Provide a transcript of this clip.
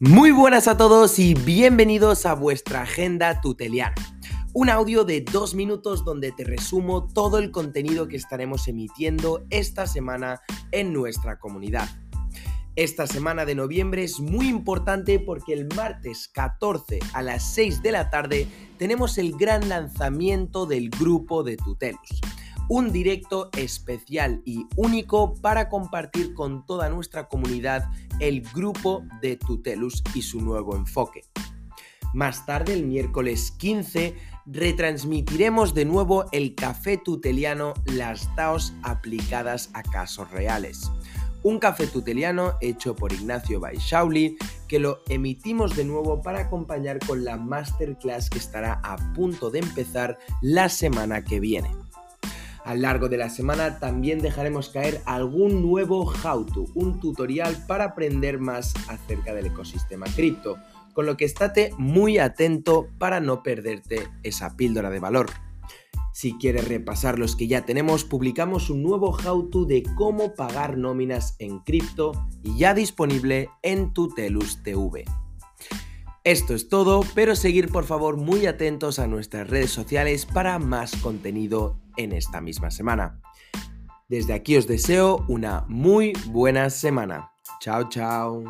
Muy buenas a todos y bienvenidos a vuestra agenda tuteliana. Un audio de dos minutos donde te resumo todo el contenido que estaremos emitiendo esta semana en nuestra comunidad. Esta semana de noviembre es muy importante porque el martes 14 a las 6 de la tarde tenemos el gran lanzamiento del grupo de Tutelus un directo especial y único para compartir con toda nuestra comunidad el grupo de Tutelus y su nuevo enfoque. Más tarde, el miércoles 15, retransmitiremos de nuevo el café tuteliano Las DAOs aplicadas a casos reales. Un café tuteliano hecho por Ignacio Baishauli que lo emitimos de nuevo para acompañar con la masterclass que estará a punto de empezar la semana que viene. A lo largo de la semana también dejaremos caer algún nuevo how-to, un tutorial para aprender más acerca del ecosistema cripto, con lo que estate muy atento para no perderte esa píldora de valor. Si quieres repasar los que ya tenemos, publicamos un nuevo how-to de cómo pagar nóminas en cripto y ya disponible en Tutelus TV. Esto es todo, pero seguir por favor muy atentos a nuestras redes sociales para más contenido en esta misma semana. Desde aquí os deseo una muy buena semana. Chao, chao.